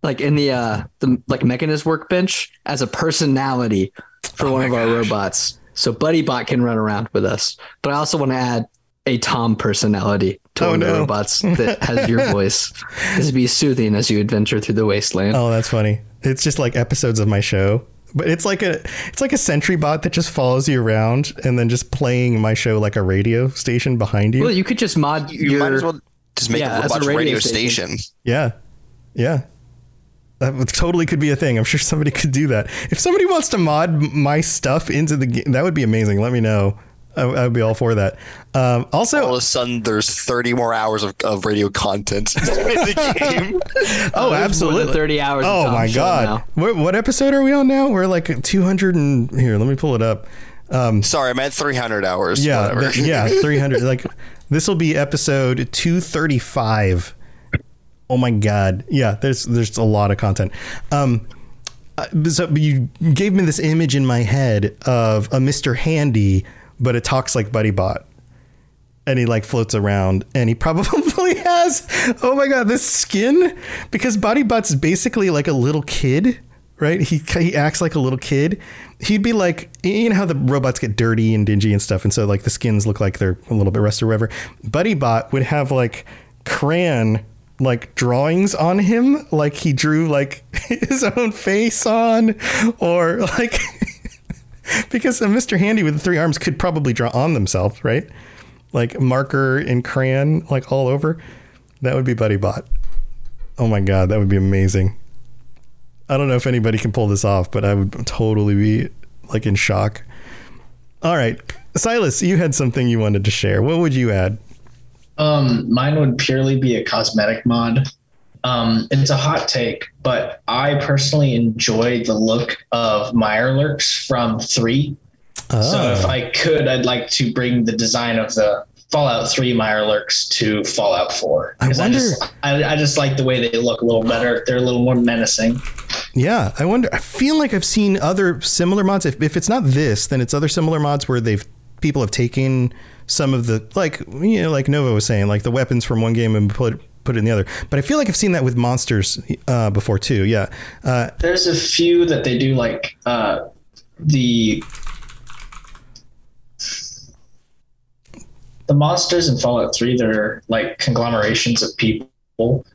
like in the uh the like mechanist workbench as a personality for Oh one of our robots. So buddy bot can run around with us. But I also want to add a Tom personality to Oh, one of the robots that has your voice. This would be soothing as you adventure through the wasteland. Oh, that's funny. It's just like episodes of my show, but it's like a it's like a sentry bot that just follows you around and then just playing my show like a radio station behind you. Well, you could just mod You your might as well just make Yeah, a as a radio radio, station. station. yeah, yeah. That totally could be a thing. I'm sure somebody could do that. If somebody wants to mod my stuff into the game, that would be amazing. Let me know. I, I would be all for that. Um, All also, of a sudden, there's 30 more hours of, of radio content in the game. oh, There's more than absolutely. thirty hours. Oh Tom's my god! What, what episode are we on now? We're like 200 and here. Let me pull it up. Um, Sorry, I meant 300 hours. yeah, th- yeah, 300. like this will be episode 235. Oh my god! Yeah, there's there's a lot of content. Um, uh, so you gave me this image in my head of a Mr. Handy, but it talks like Buddy Bot. And he like floats around, and he probably has, oh my god, this skin because Buddy Bot's basically like a little kid, right? He he acts like a little kid. He'd be like, you know how the robots get dirty and dingy and stuff, and so like the skins look like they're a little bit rusted or whatever. Buddy Bot would have like crayon like drawings on him, like he drew like his own face on, or like because a Mr. Handy with the three arms could probably draw on themselves, right? Like marker and crayon, like all over. That would be Buddy Bot. Oh my god, that would be amazing. I don't know if anybody can pull this off, but I would totally be like in shock. All right, Silas, you had something you wanted to share. What would you add? Um, mine would purely be a cosmetic mod. Um, it's a hot take, but I personally enjoy the look of Mirelurks from three. So if Oh. I could, I'd like to bring the design of the Fallout 3 Mirelurks to Fallout 4. I wonder- just, I, I just like the way they look a little better. They're a little more menacing. Yeah, I wonder. I feel like I've seen other similar mods. If, if it's not this, then it's other similar mods where they've people have taken some of the like you know like Nova was saying like the weapons from one game and put put it in the other. But I feel like I've seen that with monsters uh, before too. Yeah, uh, There's a few that they do like uh, the the monsters in Fallout 3. They're like conglomerations of people.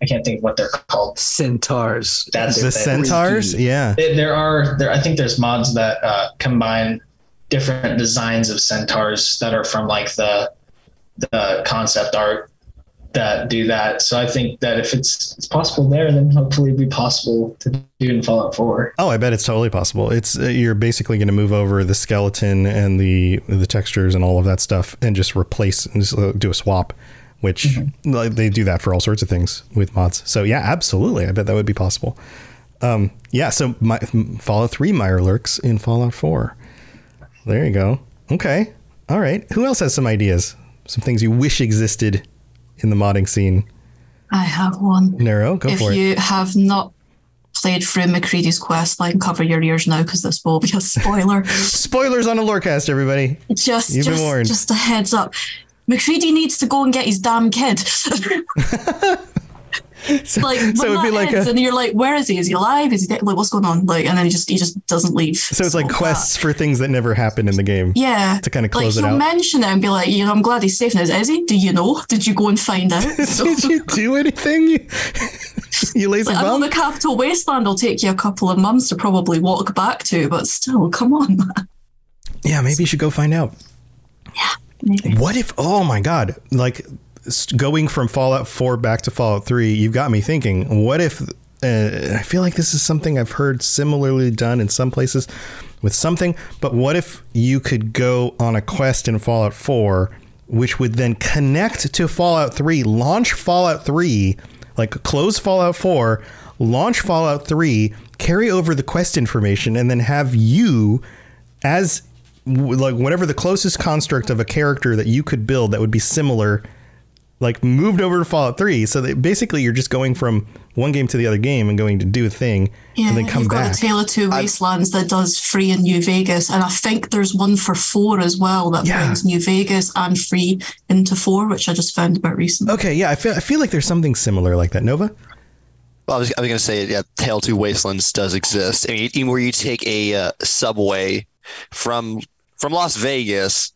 I can't think of what they're called. Centaurs. That's the centaurs, yeah. There there are there. I think there's mods that uh, combine different designs of centaurs that are from like the the concept art that do that. So I think that if it's it's possible there, then hopefully it'd be possible to do in Fallout Four. Oh, I bet it's totally possible. It's uh, you're basically going to move over the skeleton and the the textures and all of that stuff, and just replace and just uh, do a swap, which like, they do that for all sorts of things with mods. So yeah, absolutely, I bet that would be possible. Um, yeah, so my, Fallout Three Mirelurks in Fallout Four. There you go. Okay, all right. Who else has some ideas? Some things you wish existed in the modding scene. I have one. Nero, go if for it. you have not played through MacCready's quest line, cover your ears now because this will be a spoiler. Spoilers on a lorecast, everybody. just, You've been just, warned. just a heads up. McCready needs to go and get his damn kid. like when so it'd be like a- and you're like, where is he? Is he alive? Is he dead? Like, what's going on? Like, and then he just he just doesn't leave. So it's like quests for things that never happened in the game. Yeah, To kind of like close it he'll out. mention it and be like, you know, I'm glad he's safe now. Is he? Do you know? Did you go and find out? So, Did you do anything? You, you lazy like, I know bum? the capital wasteland will take you a couple of months to probably walk back to, but still, come on, man. Yeah, maybe you should go find out. Maybe. What if? Oh my god! Like going from Fallout Four back to Fallout Three, you've got me thinking. What if? Uh, I feel like this is something I've heard similarly done in some places with something. But what if you could go on a quest in Fallout Four, which would then connect to Fallout Three, launch Fallout Three, like close Fallout Four, launch Fallout Three, carry over the quest information, and then have you as like whatever the closest construct of a character that you could build that would be similar like moved over to Fallout 3 so that basically you're just going from one game to the other game and going to do a thing Yeah, and then come you've back got a Tale of Two Wastelands that does free in New Vegas, and I think there's one for four as well that Yeah. brings New Vegas and free into four, which I just found about recently. okay yeah I feel, I feel like there's something similar like that Nova Well, I was, I was going to say, yeah, Tale Two Wastelands does exist. I mean, even where you take a uh, subway from from Las Vegas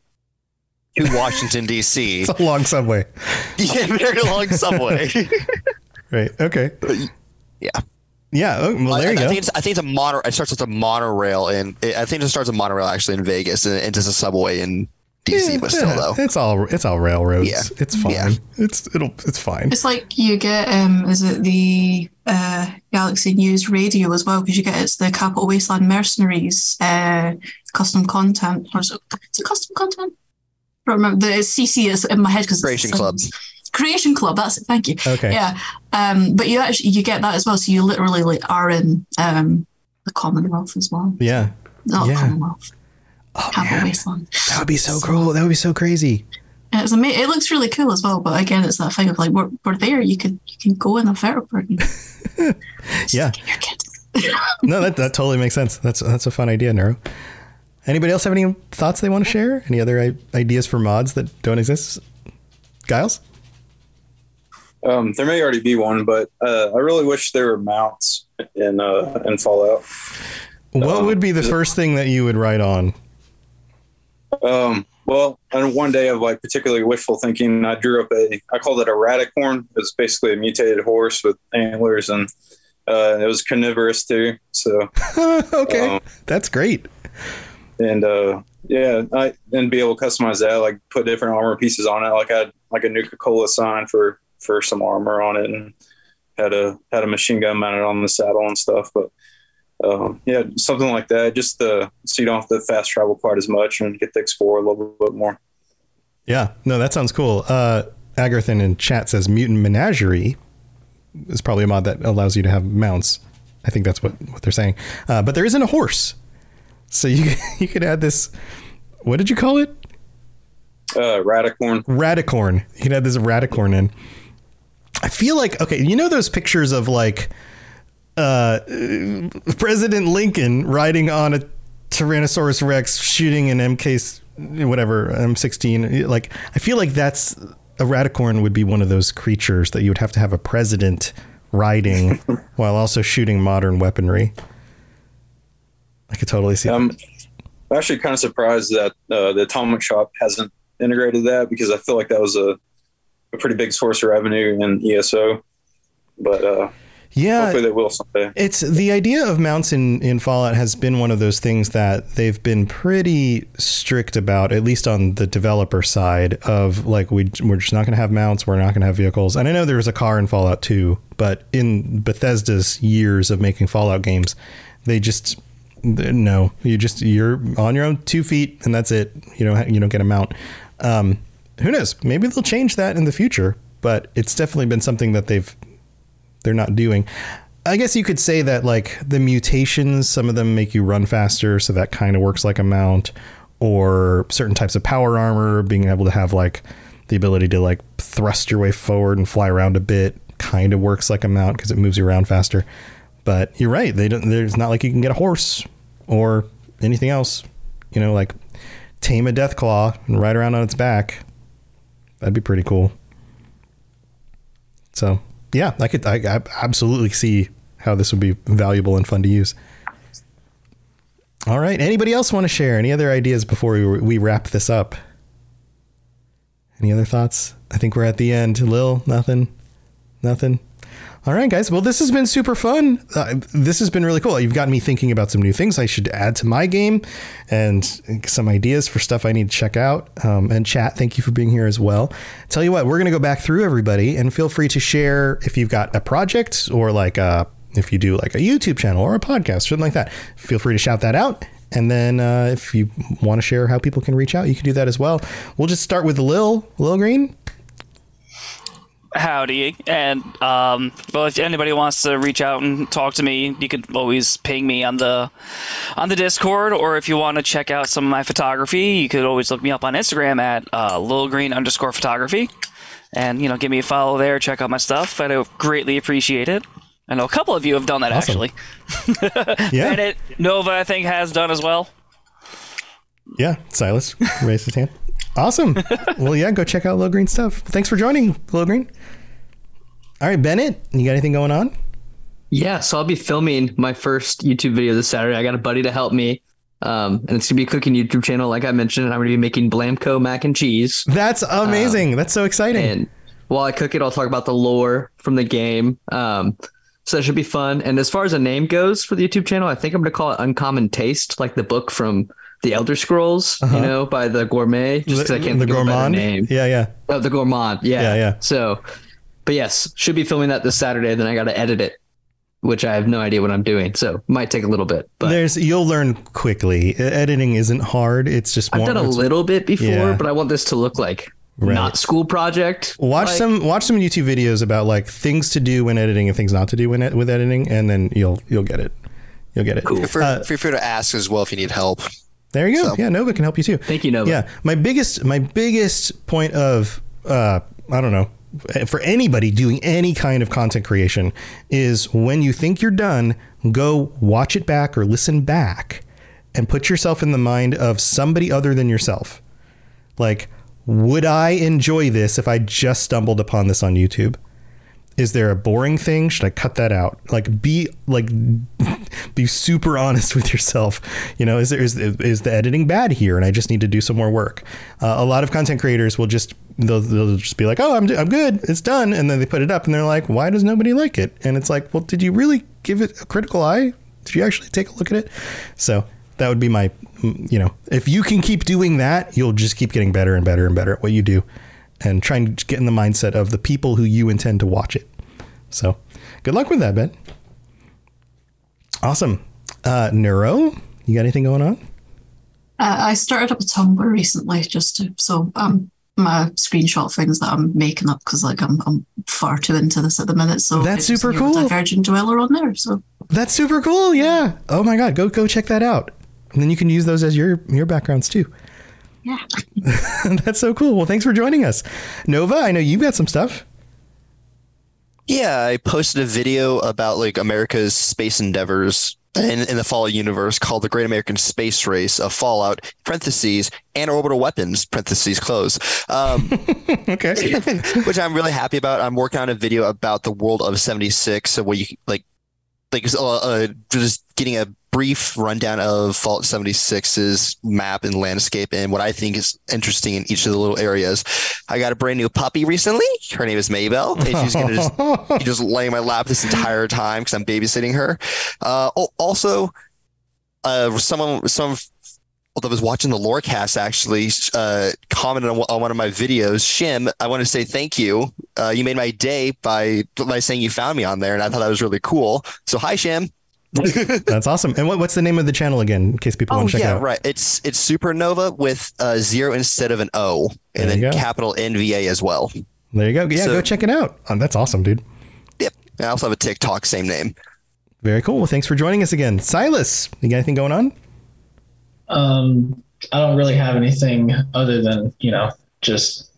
to Washington D.C. it's a long subway yeah, very long subway. right okay yeah. yeah oh, well there I, you I go think it's I think it's a mono. It starts with a monorail, and I think it starts a monorail actually in Vegas, and it does a subway in D.C. Yeah, but still yeah, though, it's all it's all railroads Yeah. it's fine Yeah. it's it'll it's fine It's like you get, um, is it the uh, Galaxy News Radio as well? Because you get it's the Capital Wasteland Mercenaries uh, custom content, or is it, is it custom content? I remember the CC is in my head because Creation Club. Creation Club. That's it. Thank you. okay Yeah, um, but you actually you get that as well. So you literally like are in um, the Commonwealth as well. yeah Not Yeah. Commonwealth. oh Capital man Wasteland. that would be so cool that would be so crazy it's ama- It looks really cool as well. But again, it's that thing of like we're, we're there. You could you can go in a vertiport. And yeah get your kid. no, that, that totally makes sense. That's that's a fun idea, Nero. Anybody else have any thoughts they want to share? Any other i- ideas for mods that don't exist? Giles? Um, there may already be one, but uh, I really wish there were mounts in uh, in Fallout. What Um, would be the first thing that you would write on? Um, well, on one day of like particularly wishful thinking, I drew up a I called it a radicorn. It's basically a mutated horse with antlers, and uh, it was carnivorous too. So okay, um, that's great. And uh, yeah, I and be able to customize that, like put different armor pieces on it. Like I had like a Nuka Cola sign for for some armor on it, and had a had a machine gun mounted on the saddle and stuff. But um, yeah, something like that, just uh, so you don't have to fast travel quite as much and get to explore a little bit more. Yeah, no, that sounds cool. Uh, in chat says Mutant Menagerie is probably a mod that allows you to have mounts. I think that's what, what they're saying. Uh, but there isn't a horse. So you, you could add this. What did you call it? Uh, Radicorn. Radicorn. You could add this Radicorn in. I feel like okay, you know those pictures of like uh, President Lincoln riding on a Tyrannosaurus Rex shooting an MK whatever M16. Like I feel like that's a Radicorn would be one of those creatures that you would have to have a president riding while also shooting modern weaponry. I could totally see. I'm actually kind of surprised that uh, the Atomic Shop hasn't integrated that because I feel like that was a, a pretty big source of revenue in ESO. but uh, Yeah, hopefully they will someday. It's the idea of mounts in, in Fallout has been one of those things that they've been pretty strict about, at least on the developer side of like we we're just not going to have mounts, we're not going to have vehicles. And I know there was a car in Fallout 2, but in Bethesda's years of making Fallout games, they just no, you just you're on your own two feet and that's it. You don't you don't get a mount. Um, who knows? Maybe they'll change that in the future, but it's definitely been something that they've they're not doing. I guess you could say that like the mutations, some of them make you run faster, so that kind of works like a mount, or certain types of power armor, being able to have like the ability to like thrust your way forward and fly around a bit, kind of works like a mount because it moves you around faster. But you're right; they don't. There's not like you can get a horse or anything else. You know, like tame a death claw and ride around on its back. That'd be pretty cool. So yeah, I could I, I absolutely see how this would be valuable and fun to use. All right. Anybody else want to share any other ideas before we, we wrap this up? Any other thoughts? I think we're at the end. Lil, nothing, nothing. All right, guys. Well, this has been super fun. Uh, this has been really cool. You've got me thinking about some new things I should add to my game and some ideas for stuff I need to check out. Um, and chat, thank you for being here as well. Tell you what, we're going to go back through everybody and feel free to share if you've got a project or like a, if you do like a YouTube channel or a podcast, something like that. Feel free to shout that out. And then uh, if you want to share how people can reach out, you can do that as well. We'll just start with Lil, Lil Green. Howdy, and um, well, if anybody wants to reach out and talk to me, you could always ping me on the on the Discord, or if you want to check out some of my photography, you could always look me up on Instagram at uh, lilgreen underscore photography, and you know, give me a follow there, check out my stuff. I greatly appreciate it. I know a couple of you have done that Awesome. actually. Yeah. Bennett Nova, I think, has done as well. Yeah, Silas raised his hand. Awesome. well, yeah, go check out Low Green stuff. Thanks for joining, Low Green. All right, Bennett, you got anything going on? Yeah, so I'll be filming my first YouTube video this Saturday. I got a buddy to help me. Um, and it's gonna be a cooking YouTube channel, like I mentioned, and I'm gonna be making Blamco mac and cheese. That's amazing. That's so exciting. And while I cook it, I'll talk about the lore from the game. Um, so that should be fun. And as far as a name goes for the YouTube channel, I think I'm gonna call it Uncommon Taste, like the book from the Elder Scrolls, Uh-huh. you know, by the Gourmet. Just because I can't remember the think of a name. Yeah, yeah. Oh, the Gourmand. Yeah. Yeah, yeah. So, but yes, should be filming that this Saturday. Then I got to edit it, which I have no idea what I'm doing. So might take a little bit, but There's you'll learn quickly. Editing isn't hard. It's just I've more- done a little bit before, Yeah. but I want this to look like Right. not school project. Watch Like, some watch some YouTube videos about like things to do when editing and things not to do when ed- with editing, and then you'll you'll get it. You'll get it. Feel free, Uh, feel free to ask as well if you need help. There you go. So- Yeah, Nova can help you too. Thank you, Nova. Yeah, my biggest my biggest point of uh, I don't know for anybody doing any kind of content creation is when you think you're done, go watch it back or listen back, and put yourself in the mind of somebody other than yourself. Like, would I enjoy this if I just stumbled upon this on YouTube? Is there a boring thing? Should I cut that out? Like be like be super honest with yourself. You know, is there is is the editing bad here, and I just need to do some more work? Uh, a lot of content creators will just they'll, they'll just be like, oh, I'm I'm good, it's done, and then they put it up, and they're like, why does nobody like it? And it's like, well, did you really give it a critical eye? Did you actually take a look at it? So that would be my, you know, if you can keep doing that, you'll just keep getting better and better and better at what you do, and trying to get in the mindset of the people who you intend to watch it. So, good luck with that, Ben. Awesome. Uh, Nero, you got anything going on? Uh, I started up a Tumblr recently just to so um my screenshot things that I'm making up because like I'm I'm far too into this at the minute. So That's super cool. Divergent Dweller on there. So That's super cool. Yeah. Oh my God, go go check that out, and then you can use those as your your backgrounds too. yeah. That's so cool. Well, thanks for joining us, Nova. I know you've got some stuff. Yeah, I posted a video about like America's space endeavors in, in the Fallout universe called the Great American Space Race of Fallout parentheses and orbital weapons parentheses close. Um, Okay. which I'm really happy about. I'm working on a video about the world of 76, so where you like like uh, uh, just getting a brief rundown of Fallout 76's map and landscape and what I think is interesting in each of the little areas. I got a brand new puppy recently. Her name is Maybell, and she's gonna just she just lay in my lap this entire time because I'm babysitting her. Uh, al- also, uh, someone some that was watching the Lorecast actually uh, commented on, on one of my videos. Shim, I want to say thank you. Uh, you made my day by by saying you found me on there, and I thought that was really cool. So hi, Shim. That's awesome. And what, what's the name of the channel again, in case people Oh want to check yeah, it out? Oh, yeah, right. It's it's Supernova with a zero instead of an O, and then go. capital NVA as well. There you go. Yeah, So- go check it out. Oh, that's awesome, dude. Yep. I also have a TikTok, same name. Very cool. Well, thanks for joining us again. Silas, you got anything going on? Um, I don't really have anything other than you know just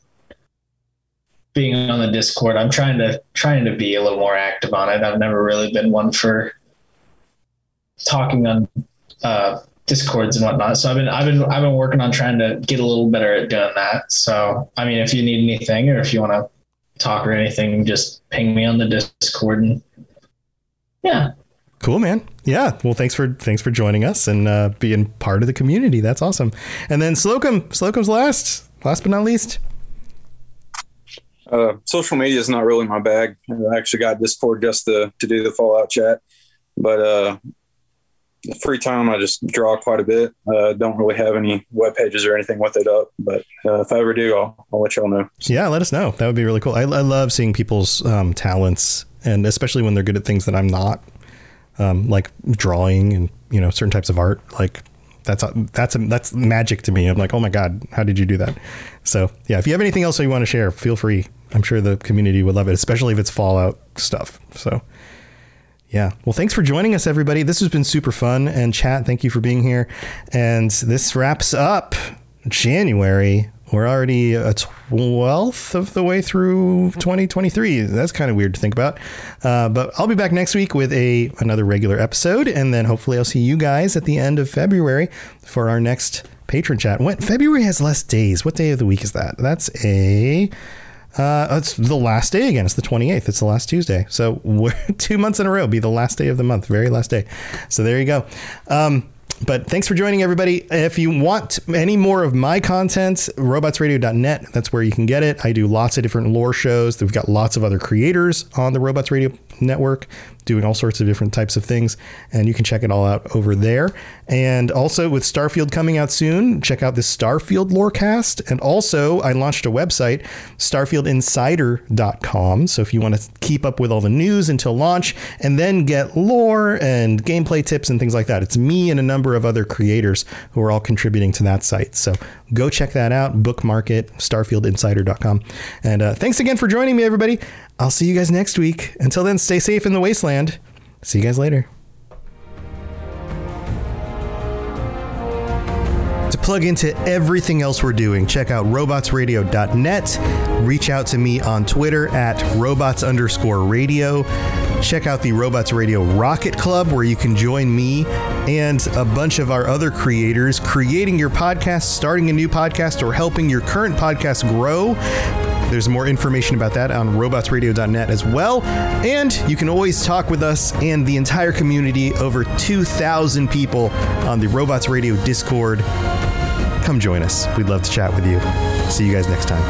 being on the Discord. I'm trying to trying to be a little more active on it. I've never really been one for talking on uh, Discords and whatnot. So I've been I've been I've been working on trying to get a little better at doing that. So I mean, if you need anything or if you want to talk or anything, just ping me on the Discord and yeah. Cool, man. Yeah. Well, thanks for thanks for joining us and uh, being part of the community. That's awesome. And then Slocum, Slocum's last, last but not least. Uh, social media is not really my bag. I actually got Discord just to, to do the Fallout chat, but uh, free time I just draw quite a bit. Uh, don't really have any web pages or anything with it up, but uh, if I ever do, I'll, I'll let y'all know. Yeah, let us know. That would be really cool. I, I love seeing people's um, talents, and especially when they're good at things that I'm not, um, like drawing and you know certain types of art. Like that's that's that's magic to me. I'm like, oh my god, how did you do that? So yeah, if you have anything else that you want to share, feel free. I'm sure the community would love it, especially if it's Fallout stuff. So. Yeah. Well, thanks for joining us, everybody. This has been super fun. And chat, thank you for being here. And this wraps up January. We're already a twelfth of the way through 2023. That's kind of weird to think about. Uh, but I'll be back next week with a another regular episode, and then hopefully I'll see you guys at the end of February for our next patron chat. When February has less days. What day of the week is that? That's a uh, it's the last day again. It's the 28th. It's the last Tuesday. So we're two months in a row. Be the last day of the month. Very last day. So there you go. Um, but thanks for joining everybody. If you want any more of my content, robotsradio.net, that's where you can get it. I do lots of different lore shows. We've got lots of other creators on the Robots Radio network doing all sorts of different types of things. And you can check it all out over there. And also with Starfield coming out soon, check out the Starfield Lorecast. And also, I launched a website, starfieldinsider.com. So if you want to keep up with all the news until launch and then get lore and gameplay tips and things like that, it's me and a number of other creators who are all contributing to that site. So go check that out, bookmark it, starfieldinsider.com. And uh, thanks again for joining me, everybody. I'll see you guys next week. Until then, stay safe in the wasteland. See you guys later. To plug into everything else we're doing, check out robotsradio.net. Reach out to me on Twitter at robots underscore radio. Check out the Robots Radio Rocket Club, where you can join me and a bunch of our other creators creating your podcast, starting a new podcast, or helping your current podcast grow. There's more information about that on robotsradio.net as well. And you can always talk with us and the entire community, over 2,000 people on the Robots Radio Discord. Come join us. We'd love to chat with you. See you guys next time.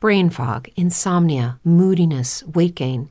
Brain fog, insomnia, moodiness, weight gain.